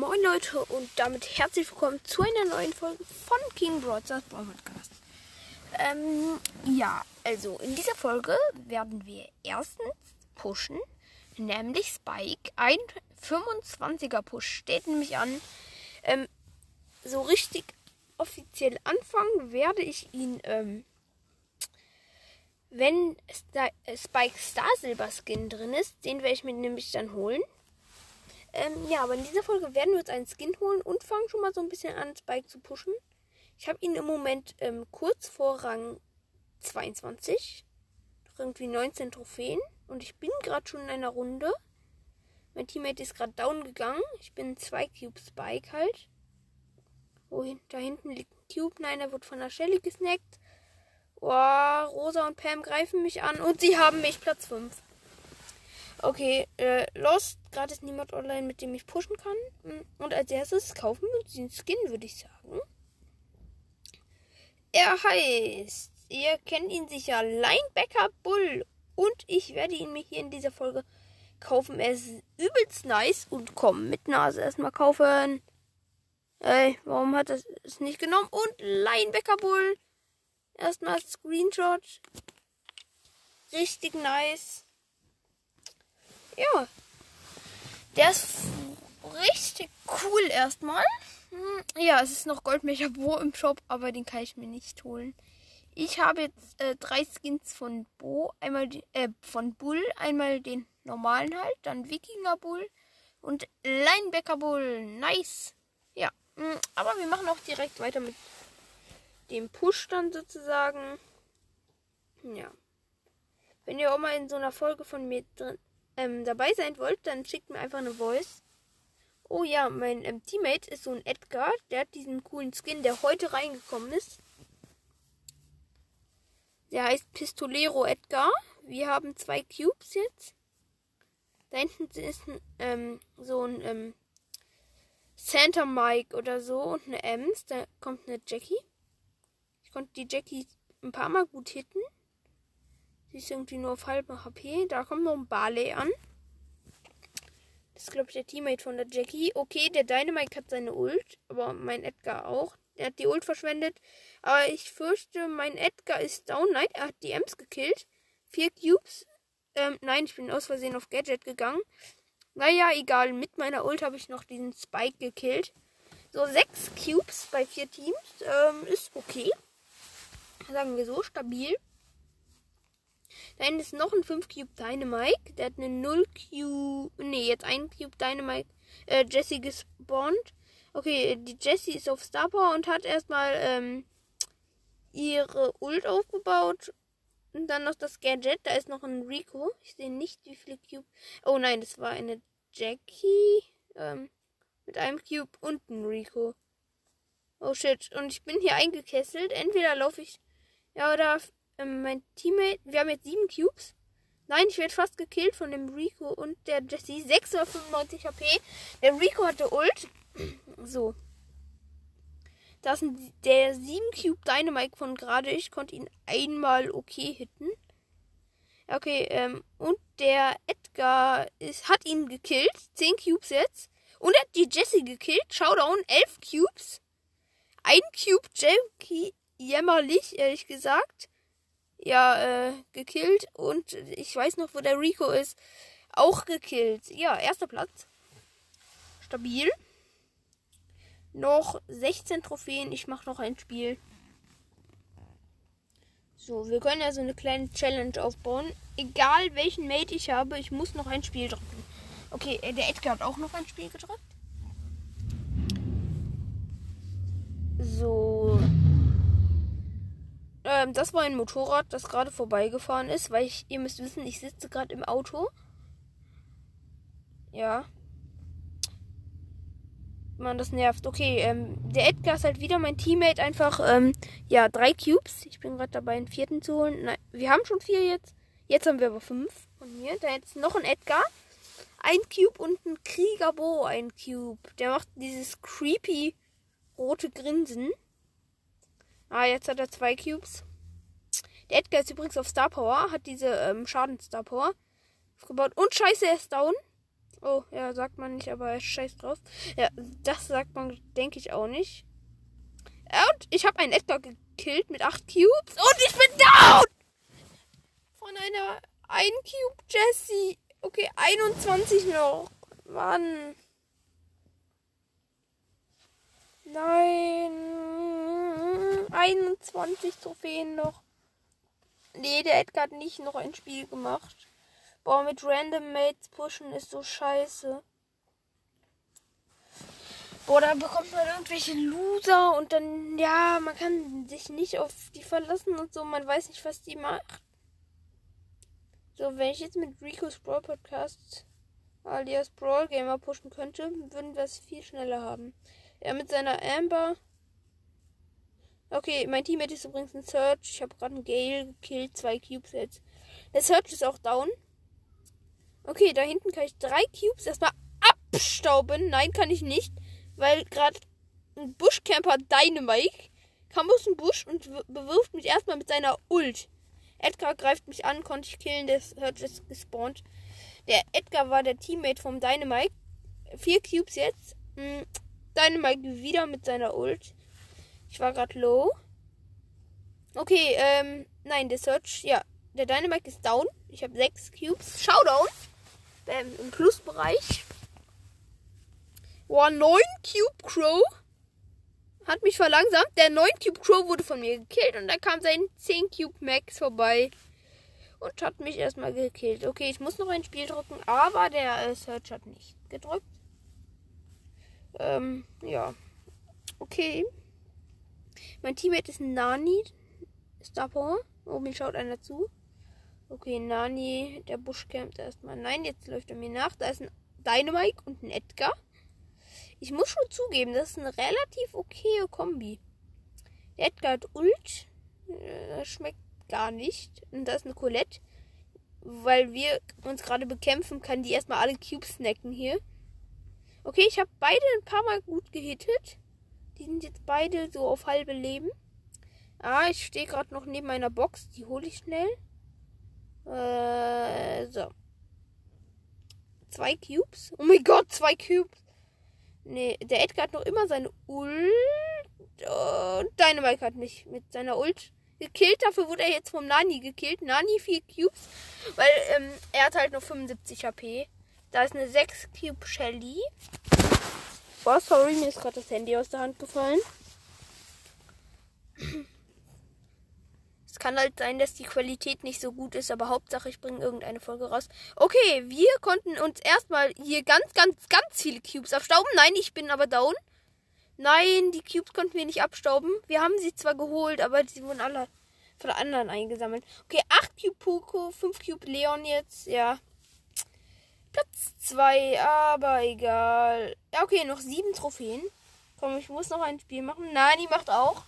Moin Leute und damit herzlich willkommen zu einer neuen Folge von King Broadcast Podcast. Ähm, ja, also in dieser Folge werden wir erstens pushen, nämlich Spike. Ein 25er Push steht nämlich an. Ähm, so richtig offiziell anfangen werde ich ihn, ähm, wenn Star Spike Star Silber Skin drin ist, den werde ich mir nämlich dann holen. Ähm, ja, aber in dieser Folge werden wir uns einen Skin holen und fangen schon mal so ein bisschen an, Spike zu pushen. Ich habe ihn im Moment ähm, kurz vor Rang 22. Irgendwie 19 Trophäen. Und ich bin gerade schon in einer Runde. Mein Teammate ist gerade down gegangen. Ich bin 2 Cube Spike halt. Oh, da hinten liegt ein Cube. Nein, er wird von der Shelly gesnackt. Oh, Rosa und Pam greifen mich an und sie haben mich Platz 5. Okay, äh, Lost. Gerade ist niemand online, mit dem ich pushen kann. Hm, und als erstes kaufen wir uns den Skin, würde ich sagen. Er heißt, ihr kennt ihn sicher, Linebacker Bull. Und ich werde ihn mir hier in dieser Folge kaufen. Er ist übelst nice. Und komm, mit Nase erstmal kaufen. Ey, warum hat er es nicht genommen? Und Linebacker Bull. Erstmal Screenshot. Richtig nice ja. Der ist richtig cool erstmal. Hm, ja, es ist noch Goldmecher Bo im Shop, aber den kann ich mir nicht holen. Ich habe jetzt äh, drei Skins von Bo, einmal die, äh, von Bull, einmal den normalen halt, dann Wikinger Bull und Linebacker Bull. Nice. Ja, hm, aber wir machen auch direkt weiter mit dem Push dann sozusagen. Ja. Wenn ihr auch mal in so einer Folge von mir drin ähm, dabei sein wollt, dann schickt mir einfach eine Voice. Oh ja, mein ähm, Teammate ist so ein Edgar. Der hat diesen coolen Skin, der heute reingekommen ist. Der heißt Pistolero Edgar. Wir haben zwei Cubes jetzt. Da hinten ist ein, ähm, so ein ähm, Santa Mike oder so und eine Ems. Da kommt eine Jackie. Ich konnte die Jackie ein paar Mal gut hitten. Sie ist irgendwie nur auf halbem HP. Da kommt noch ein Barley an. Das ist, glaube ich, der Teammate von der Jackie. Okay, der Dynamite hat seine Ult. Aber mein Edgar auch. Der hat die Ult verschwendet. Aber ich fürchte, mein Edgar ist down. Nein, er hat die Ems gekillt. Vier Cubes. Ähm, nein, ich bin aus Versehen auf Gadget gegangen. Naja, egal. Mit meiner Ult habe ich noch diesen Spike gekillt. So, sechs Cubes bei vier Teams. Ähm, ist okay. Sagen wir so, stabil. Da hinten ist noch ein 5 Cube Dynamite. Der hat eine 0 Cube. Nee, jetzt ein Cube Dynamite. Äh, Jessie gespawnt. Okay, die Jessie ist auf Star Power und hat erstmal ähm, ihre Ult aufgebaut. Und dann noch das Gadget. Da ist noch ein Rico. Ich sehe nicht, wie viele Cube. Oh nein, das war eine Jackie. Ähm, mit einem Cube und ein Rico. Oh shit. Und ich bin hier eingekesselt. Entweder laufe ich. Ja, oder ähm, mein Teammate, wir haben jetzt sieben Cubes. Nein, ich werde fast gekillt von dem Rico und der Jesse. 695 HP. Der Rico hatte Ult. So. Das ist der 7 Cube Dynamite von gerade. Ich konnte ihn einmal okay hitten. Okay, ähm, und der Edgar ist, hat ihn gekillt. 10 Cubes jetzt. Und er hat die Jessie gekillt. Showdown, 11 Cubes. Ein Cube Jackie jämmerlich, ehrlich gesagt ja, äh, gekillt. Und ich weiß noch, wo der Rico ist. Auch gekillt. Ja, erster Platz. Stabil. Noch 16 Trophäen. Ich mache noch ein Spiel. So, wir können ja so eine kleine Challenge aufbauen. Egal welchen Mate ich habe, ich muss noch ein Spiel drücken. Okay, äh, der Edgar hat auch noch ein Spiel gedrückt. So. Ähm, das war ein Motorrad, das gerade vorbeigefahren ist, weil ich, ihr müsst wissen, ich sitze gerade im Auto. Ja. Mann, das nervt. Okay, ähm, der Edgar ist halt wieder mein Teammate. Einfach, ähm, ja, drei Cubes. Ich bin gerade dabei, einen vierten zu holen. Nein, wir haben schon vier jetzt. Jetzt haben wir aber fünf von mir. Da jetzt noch ein Edgar. Ein Cube und ein Kriegerbo, ein Cube. Der macht dieses creepy rote Grinsen. Ah, jetzt hat er zwei Cubes. Der Edgar ist übrigens auf Star Power, hat diese ähm, Schaden Star Power aufgebaut. Und scheiße, er ist down. Oh, ja, sagt man nicht, aber scheiß drauf. Ja, das sagt man, denke ich auch nicht. Und ich habe einen Edgar gekillt mit 8 Cubes und ich bin down! Von einer 1 Cube Jessie. Okay, 21 noch. Mann. Nein. 21 Trophäen noch. Nee, der Edgar hat nicht noch ein Spiel gemacht. Boah, mit Random Mates pushen ist so scheiße. Boah, da bekommt man irgendwelche Loser und dann, ja, man kann sich nicht auf die verlassen und so. Man weiß nicht, was die macht. So, wenn ich jetzt mit Rico's Brawl Podcast alias Brawl Gamer pushen könnte, würden wir es viel schneller haben. Er mit seiner Amber. Okay, mein Teammate ist übrigens ein Search. Ich habe gerade einen Gale gekillt, zwei Cubes jetzt. Der Search ist auch down. Okay, da hinten kann ich drei Cubes erstmal abstauben. Nein, kann ich nicht, weil gerade ein Buschcamper Dynamike kam aus dem Busch und bewirft mich erstmal mit seiner Ult. Edgar greift mich an, konnte ich killen, der Search ist gespawnt. Der Edgar war der Teammate vom Dynamite. Vier Cubes jetzt. Hm, Dynamite wieder mit seiner Ult. Ich war gerade low. Okay, ähm, nein, der Search, ja, der Dynamite ist down. Ich habe sechs Cubes. Showdown. Ähm, Im Plusbereich. Boah, neun Cube Crow hat mich verlangsamt. Der 9 Cube Crow wurde von mir gekillt und dann kam sein 10 Cube Max vorbei und hat mich erstmal gekillt. Okay, ich muss noch ein Spiel drücken, aber der äh, Search hat nicht gedrückt. Ähm, ja. Okay. Mein Teammate ist Nani. Star Power. Oh, mir schaut einer zu. Okay, Nani, der Busch campt erstmal. Nein, jetzt läuft er mir nach. Da ist ein Dynamite und ein Edgar. Ich muss schon zugeben, das ist eine relativ okaye Kombi. Der Edgar hat Ult. Das schmeckt gar nicht. Und da ist eine Colette. Weil wir uns gerade bekämpfen, kann die erstmal alle Cubes snacken hier. Okay, ich habe beide ein paar Mal gut gehittet. Die sind jetzt beide so auf halbe Leben. Ah, ich stehe gerade noch neben meiner Box. Die hole ich schnell. Äh, so. Zwei Cubes. Oh mein Gott, zwei Cubes. Nee, der Edgar hat noch immer seine Ult. Und Dynamite hat mich mit seiner Ult gekillt. Dafür wurde er jetzt vom Nani gekillt. Nani 4 Cubes. Weil ähm, er hat halt nur 75 HP. Da ist eine 6 Cube Shelly. Boah, sorry, mir ist gerade das Handy aus der Hand gefallen. Es kann halt sein, dass die Qualität nicht so gut ist, aber Hauptsache ich bringe irgendeine Folge raus. Okay, wir konnten uns erstmal hier ganz, ganz, ganz viele Cubes abstauben. Nein, ich bin aber down. Nein, die Cubes konnten wir nicht abstauben. Wir haben sie zwar geholt, aber sie wurden alle von anderen eingesammelt. Okay, 8 Cube Poco, 5 Cube Leon jetzt, ja. Platz 2, aber egal. Ja, okay, noch 7 Trophäen. Komm, ich muss noch ein Spiel machen. Nani macht auch.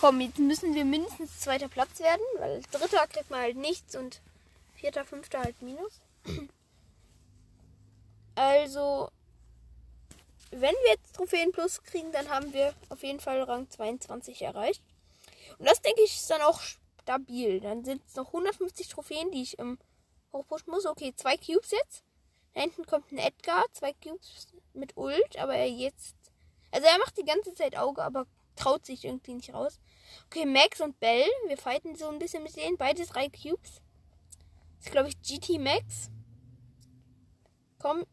Komm, jetzt müssen wir mindestens zweiter Platz werden, weil dritter kriegt man halt nichts und vierter, fünfter halt Minus. Also, wenn wir jetzt Trophäen Plus kriegen, dann haben wir auf jeden Fall Rang 22 erreicht. Und das denke ich ist dann auch stabil. Dann sind es noch 150 Trophäen, die ich im hochpushen muss. Okay, zwei Cubes jetzt. Da hinten kommt ein Edgar, zwei Cubes mit Ult, aber er jetzt. Also er macht die ganze Zeit Auge, aber traut sich irgendwie nicht raus. Okay, Max und Bell. Wir fighten so ein bisschen mit denen. Beide drei Cubes. Das ist, glaube ich, GT Max. Komm,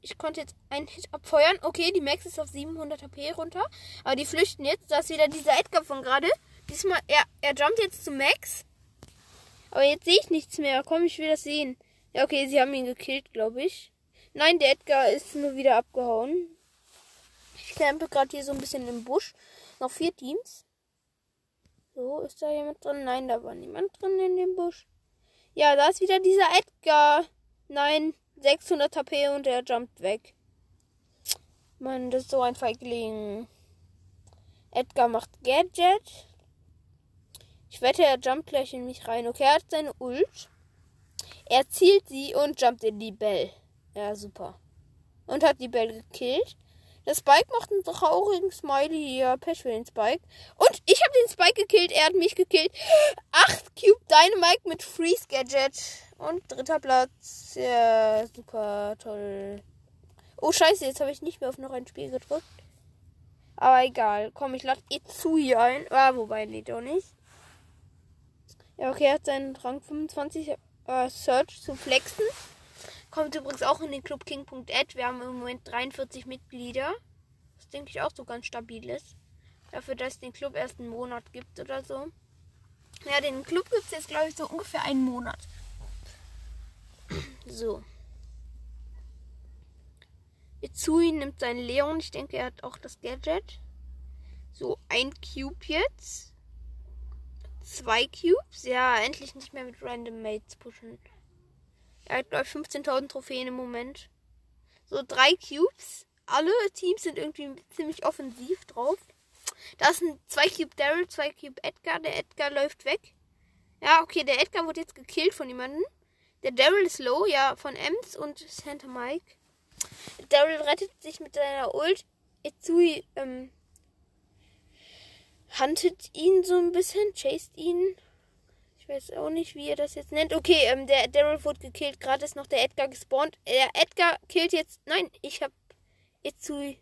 ich konnte jetzt einen Hit abfeuern. Okay, die Max ist auf 700 HP runter. Aber die flüchten jetzt. Da ist wieder dieser Edgar von gerade. Diesmal, er, er jumpt jetzt zu Max. Aber jetzt sehe ich nichts mehr. Komm, ich will das sehen. Ja, okay, sie haben ihn gekillt, glaube ich. Nein, der Edgar ist nur wieder abgehauen. Ich campe gerade hier so ein bisschen im Busch. Noch vier Teams. So, ist da jemand drin? Nein, da war niemand drin in dem Busch. Ja, da ist wieder dieser Edgar. Nein, 600 HP und er jumpt weg. Mann, das ist so ein Feigling. Edgar macht Gadget. Ich wette, er jumpt gleich in mich rein. Okay, er hat seine Ult. Er zielt sie und jumpt in die Bell. Ja, super. Und hat die Bell gekillt. Der Spike macht einen traurigen Smiley. Ja, Pech für den Spike. Und ich habe den Spike gekillt. Er hat mich gekillt. 8 Cube Dynamite mit Freeze Gadget. Und dritter Platz. Ja, super toll. Oh, scheiße. Jetzt habe ich nicht mehr auf noch ein Spiel gedrückt. Aber egal. Komm, ich lade Itsui ein. Ah, wobei, nee, doch nicht. Ja, okay, er hat seinen Rang 25 äh, Search zu flexen. Kommt übrigens auch in den Club King.ad. Wir haben im Moment 43 Mitglieder. Was denke ich auch so ganz stabil ist. Dafür, dass es den Club erst einen Monat gibt oder so. Ja, den Club gibt es jetzt, glaube ich, so ungefähr einen Monat. So. Itsui nimmt seinen Leon. Ich denke, er hat auch das Gadget. So, ein Cube jetzt. Zwei Cubes. Ja, endlich nicht mehr mit Random Mates pushen. Er hat, glaube ich, 15.000 Trophäen im Moment. So, drei Cubes. Alle Teams sind irgendwie ziemlich offensiv drauf. Da sind zwei Cube Daryl, zwei Cube Edgar. Der Edgar läuft weg. Ja, okay, der Edgar wurde jetzt gekillt von jemandem. Der Daryl ist low, ja, von Ems und Santa Mike. Daryl rettet sich mit seiner Ult. Itsui ähm, huntet ihn so ein bisschen, chased ihn. Ich weiß auch nicht, wie ihr das jetzt nennt. Okay, ähm, der Daryl wurde gekillt. Gerade ist noch der Edgar gespawnt. Der Edgar killt jetzt. Nein, ich habe Itsui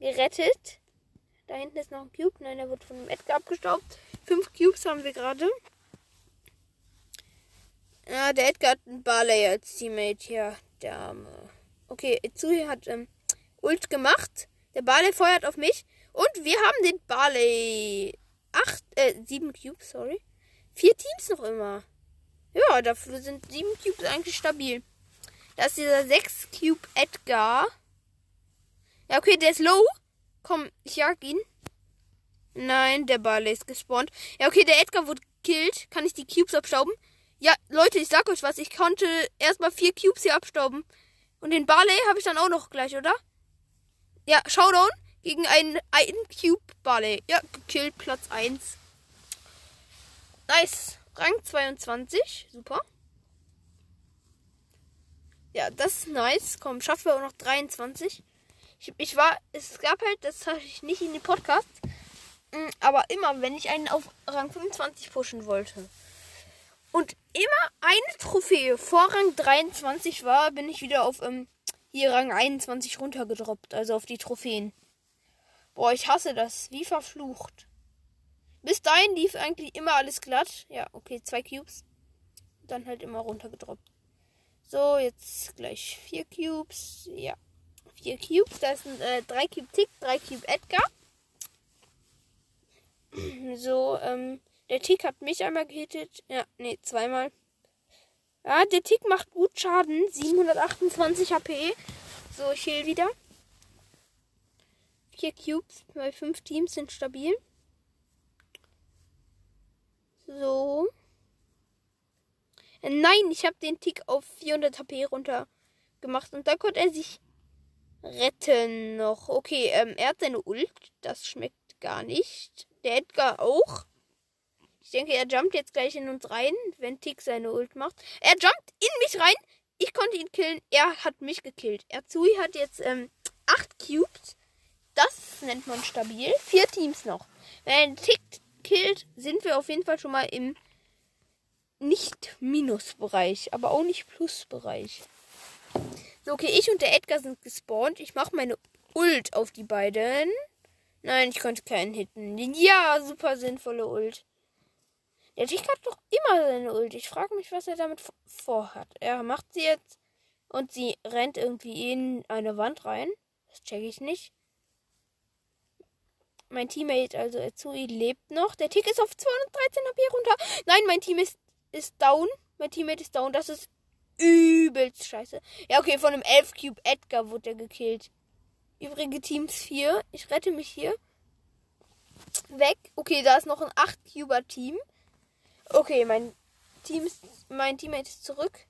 gerettet. Da hinten ist noch ein Cube. Nein, der wurde von dem Edgar abgestaubt. Fünf Cubes haben wir gerade. Ja, der Edgar hat einen Barley als Teammate. Ja, der Arme. Okay, Itsui hat ähm, Ult gemacht. Der Barley feuert auf mich. Und wir haben den Barley. Acht, äh, sieben Cubes, sorry. Vier Teams noch immer. Ja, dafür sind sieben Cubes eigentlich stabil. Da ist dieser sechs Cube Edgar. Ja, okay, der ist low. Komm, ich jag ihn. Nein, der Barley ist gespawnt. Ja, okay, der Edgar wurde gekillt. Kann ich die Cubes abstauben? Ja, Leute, ich sag euch was. Ich konnte erstmal vier Cubes hier abstauben. Und den Barley habe ich dann auch noch gleich, oder? Ja, Showdown gegen einen, einen Cube Barley. Ja, gekillt, Platz 1. Nice. Rang 22. Super. Ja, das ist nice. Komm, schaffen wir auch noch 23. Ich, ich war, es gab halt, das habe ich nicht in den Podcast, mm, aber immer, wenn ich einen auf Rang 25 pushen wollte und immer eine Trophäe vor Rang 23 war, bin ich wieder auf ähm, hier Rang 21 runtergedroppt, also auf die Trophäen. Boah, ich hasse das, wie verflucht. Bis dahin lief eigentlich immer alles glatt. Ja, okay, zwei Cubes. Dann halt immer runtergedroppt. So, jetzt gleich vier Cubes. Ja, vier Cubes. Da sind äh, drei Cube Tick, drei Cube Edgar. So, ähm, der Tick hat mich einmal gehittet. Ja, nee, zweimal. Ja, der Tick macht gut Schaden. 728 HP. So, ich heal wieder. Vier Cubes bei fünf Teams sind stabil. So. Äh, nein, ich habe den Tick auf 400 HP runter gemacht und da konnte er sich retten noch. Okay, ähm, er hat seine Ult. Das schmeckt gar nicht. Der Edgar auch. Ich denke, er jumpt jetzt gleich in uns rein, wenn Tick seine Ult macht. Er jumpt in mich rein. Ich konnte ihn killen. Er hat mich gekillt. Erzui hat jetzt ähm, 8 Cubes. Das nennt man stabil. Vier Teams noch. Wenn er Tick killt, sind wir auf jeden Fall schon mal im nicht Minusbereich, aber auch nicht Plusbereich. So, okay, ich und der Edgar sind gespawnt. Ich mache meine Ult auf die beiden. Nein, ich konnte keinen hitten. Ja, super sinnvolle Ult. Der Tick hat doch immer seine Ult. Ich frage mich, was er damit vorhat. Er macht sie jetzt und sie rennt irgendwie in eine Wand rein. Das checke ich nicht. Mein Teammate, also Etsui, lebt noch. Der Tick ist auf 213 HP runter. Nein, mein Team ist, ist down. Mein Teammate ist down. Das ist übelst scheiße. Ja, okay, von einem 11 Cube Edgar wurde er gekillt. Übrige Teams 4. Ich rette mich hier. Weg. Okay, da ist noch ein 8 Cuber Team. Okay, mein Team ist, mein Teammate ist zurück.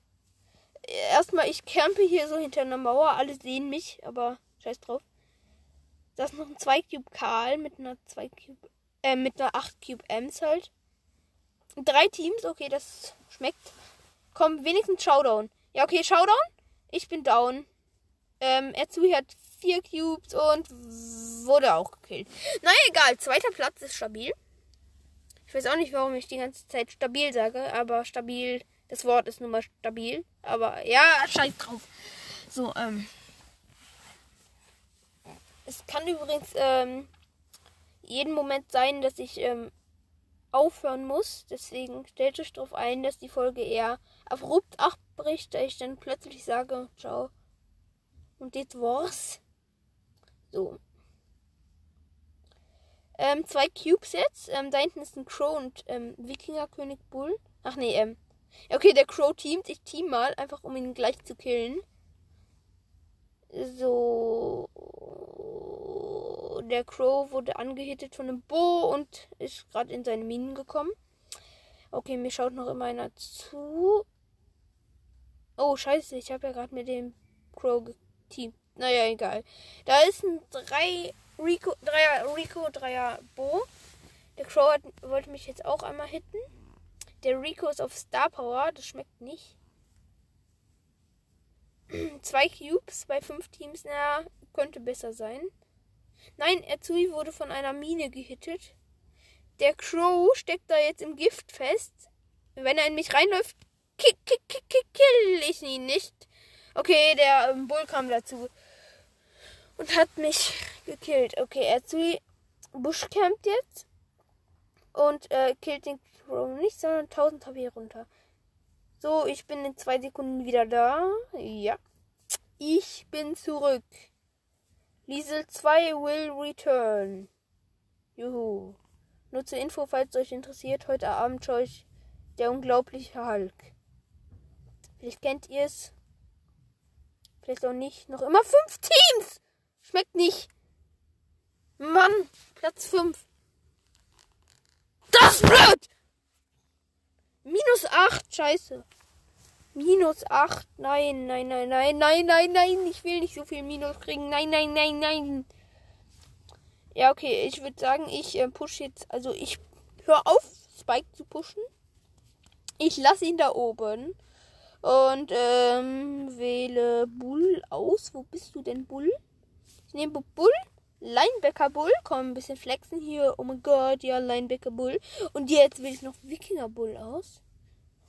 Erstmal, ich campe hier so hinter einer Mauer. Alle sehen mich, aber scheiß drauf. Da ist noch ein 2 Cube Karl mit einer 2 Cube, äh, mit einer 8 Cube Ems halt. Drei Teams, okay, das schmeckt. Komm, wenigstens Showdown. Ja, okay, Showdown. Ich bin down. Ähm, Erzui hat vier Cubes und wurde auch gekillt. Naja, egal. Zweiter Platz ist stabil. Ich weiß auch nicht, warum ich die ganze Zeit stabil sage, aber stabil, das Wort ist nun mal stabil. Aber ja, scheiß drauf. So, ähm. Es kann übrigens ähm, jeden Moment sein, dass ich ähm, aufhören muss. Deswegen stellt euch darauf ein, dass die Folge eher abrupt abbricht, da ich dann plötzlich sage, ciao. Und das war's. So. Ähm, zwei Cubes jetzt. Ähm, da hinten ist ein Crow und ähm, Wikingerkönig Bull. Ach nee, ähm. Okay, der Crow teamt. Ich team mal, einfach um ihn gleich zu killen. So. Der Crow wurde angehittet von einem Bo und ist gerade in seine Minen gekommen. Okay, mir schaut noch immer einer zu. Oh, scheiße, ich habe ja gerade mit dem Crow geteamt. Naja, egal. Da ist ein 3 Rico, Dreier Rico, Dreier Bo. Der Crow hat, wollte mich jetzt auch einmal hitten. Der Rico ist auf Star Power, das schmeckt nicht. Zwei Cubes bei fünf Teams, na, könnte besser sein. Nein, Erzui wurde von einer Mine gehittet. Der Crow steckt da jetzt im Gift fest. Wenn er in mich reinläuft, kick, kick, kick, kick, kill ich ihn nicht. Okay, der ähm, Bull kam dazu und hat mich gekillt. Okay, Erzui bushcampt jetzt und äh, killt den Crow nicht, sondern 1000 HP runter. So, ich bin in zwei Sekunden wieder da. Ja. Ich bin zurück. Liesel 2 will return. Juhu. Nur zur Info, falls euch interessiert, heute Abend schaue ich der unglaubliche Hulk. Vielleicht kennt ihr es. Vielleicht auch nicht. Noch immer fünf Teams! Schmeckt nicht. Mann, Platz 5. Das ist blöd! Minus 8, scheiße. Minus 8, nein, nein, nein, nein, nein, nein, nein, ich will nicht so viel Minus kriegen. Nein, nein, nein, nein. Ja, okay, ich würde sagen, ich äh, push jetzt, also ich höre auf, Spike zu pushen. Ich lasse ihn da oben. Und ähm, wähle Bull aus. Wo bist du denn, Bull? Ich nehme Bull. Linebacker Bull. Komm, ein bisschen flexen hier. Oh mein Gott, ja, Linebacker Bull. Und jetzt wähle ich noch Wikinger Bull aus.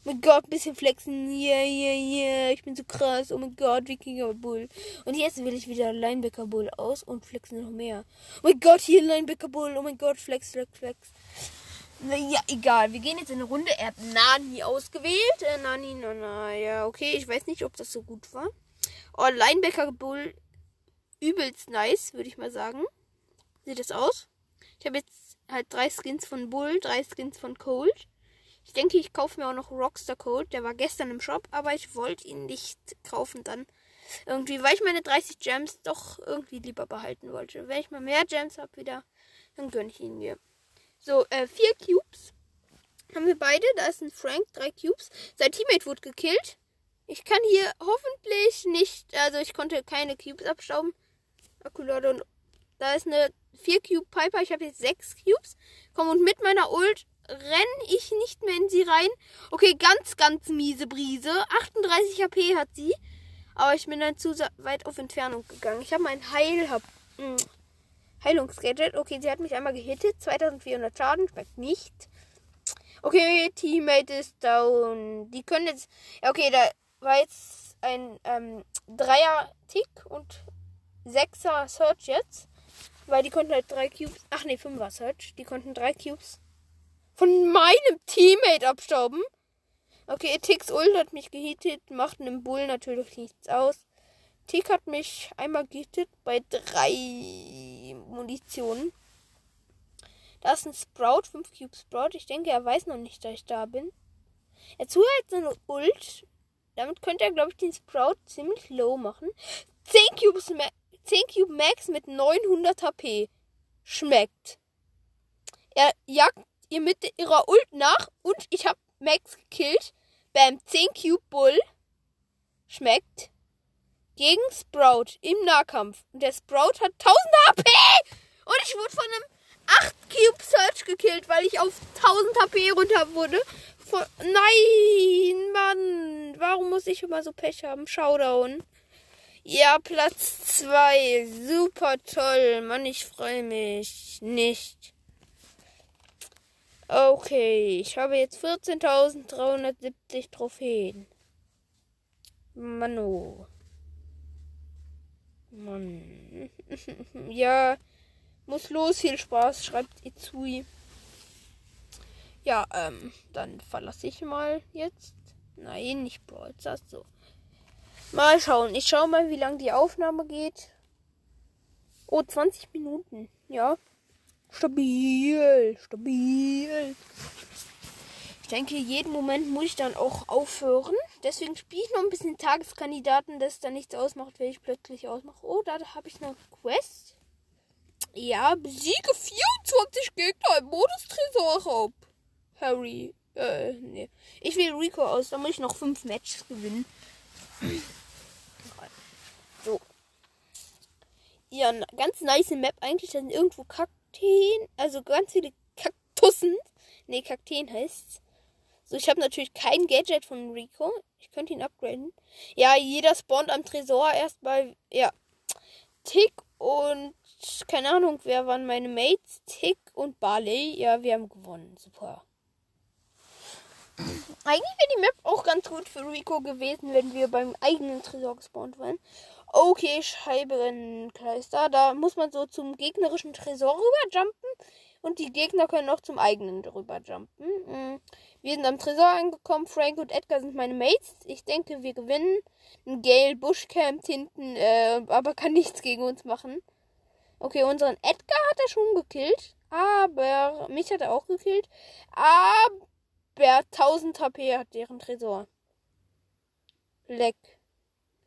Oh mein Gott, ein bisschen flexen. Yeah, yeah, yeah. Ich bin so krass. Oh mein Gott, Wikinger Bull. Und jetzt wähle ich wieder Linebacker Bull aus und flexen noch mehr. Oh mein Gott, hier Linebacker Bull. Oh mein Gott, flex, flex, flex. Naja, egal. Wir gehen jetzt in eine Runde. Er hat Nani ausgewählt. Äh, Nani, na, na, ja, okay. Ich weiß nicht, ob das so gut war. Oh, Linebacker Bull. Übelst nice, würde ich mal sagen. Sieht das aus? Ich habe jetzt halt drei Skins von Bull, drei Skins von Cold. Ich denke, ich kaufe mir auch noch Rockstar Cold. Der war gestern im Shop, aber ich wollte ihn nicht kaufen dann. Irgendwie, weil ich meine 30 Gems doch irgendwie lieber behalten wollte. Wenn ich mal mehr Gems habe wieder, dann gönne ich ihn mir. So, äh, vier Cubes haben wir beide. Da ist ein Frank, drei Cubes. Sein Teammate wurde gekillt. Ich kann hier hoffentlich nicht, also ich konnte keine Cubes abstauben. Akkulade und da ist eine 4 Cube Piper. Ich habe jetzt 6 Cubes. Komm und mit meiner Ult renne ich nicht mehr in sie rein. Okay, ganz, ganz miese Brise. 38 HP hat sie. Aber ich bin dann zu weit auf Entfernung gegangen. Ich habe mein Heil, hab, mh, Heilungsgadget. Okay, sie hat mich einmal gehittet. 2400 Schaden. Schmeckt nicht. Okay, Teammate ist down. Die können jetzt. Ja, okay, da war jetzt ein ähm, Dreier-Tick und Sechser Search jetzt. Weil die konnten halt drei Cubes. Ach nee, Fünfer Search. Die konnten drei Cubes von meinem Teammate abstauben. Okay, Ticks Ult hat mich gehittet. Macht einem Bull natürlich nichts aus. Tick hat mich einmal gehittet bei drei Munitionen. Da ist ein Sprout, 5 Cube Sprout. Ich denke, er weiß noch nicht, dass ich da bin. Er zuhört seine Ult. Damit könnte er, glaube ich, den Sprout ziemlich low machen. 10 Cubes, 10 Cube Max mit 900 HP. Schmeckt. Er jagt ihr mit ihrer Ult nach und ich habe Max gekillt. Bam, 10 Cube Bull. Schmeckt gegen Sprout im Nahkampf. Und der Sprout hat 1000 HP! Und ich wurde von einem 8 Cube Search gekillt, weil ich auf 1000 HP runter wurde. Von Nein, Mann. Warum muss ich immer so Pech haben? Showdown. Ja, Platz 2. Super toll. Mann, ich freue mich nicht. Okay, ich habe jetzt 14.370 Trophäen. Mano. Mann. ja, muss los. Viel Spaß, schreibt Izui. Ja, ähm, dann verlasse ich mal jetzt. Nein, nicht Brawl so. Mal schauen. Ich schaue mal, wie lange die Aufnahme geht. Oh, 20 Minuten. Ja. Stabil. Stabil. Ich denke, jeden Moment muss ich dann auch aufhören. Deswegen spiele ich noch ein bisschen Tageskandidaten, dass da nichts ausmacht, wenn ich plötzlich ausmache. Oh, da habe ich noch Quest. Ja, besiege 24 Gegner im Modus Tresorraub. Harry. Äh, nee. Ich will Rico aus, da muss ich noch 5 Matches gewinnen. So. Ja, ganz nice Map eigentlich. Da sind irgendwo Kakteen. Also ganz viele Kaktussen. Ne, Kakteen heißt's. So, ich habe natürlich kein Gadget von Rico. Ich könnte ihn upgraden. Ja, jeder spawnt am Tresor erstmal. Ja. Tick und keine Ahnung, wer waren meine Mates? Tick und Barley. Ja, wir haben gewonnen. Super. Eigentlich wäre die Map auch ganz gut für Rico gewesen, wenn wir beim eigenen Tresor gespawnt wären. Okay, Scheibenkleister. Da muss man so zum gegnerischen Tresor rüberjumpen. Und die Gegner können auch zum eigenen rüberjumpen. Mhm. Wir sind am Tresor angekommen. Frank und Edgar sind meine Mates. Ich denke, wir gewinnen. Ein Gale Bush campt hinten, äh, aber kann nichts gegen uns machen. Okay, unseren Edgar hat er schon gekillt. Aber mich hat er auch gekillt. Aber 1000 HP hat deren Tresor. Leck.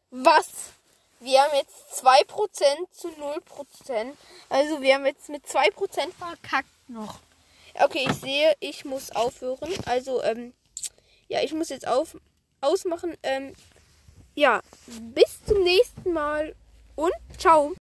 Was? Wir haben jetzt 2% zu 0%. Also wir haben jetzt mit 2% verkackt noch. Okay, ich sehe, ich muss aufhören. Also, ähm, ja, ich muss jetzt auf, ausmachen. Ähm, ja, bis zum nächsten Mal und ciao.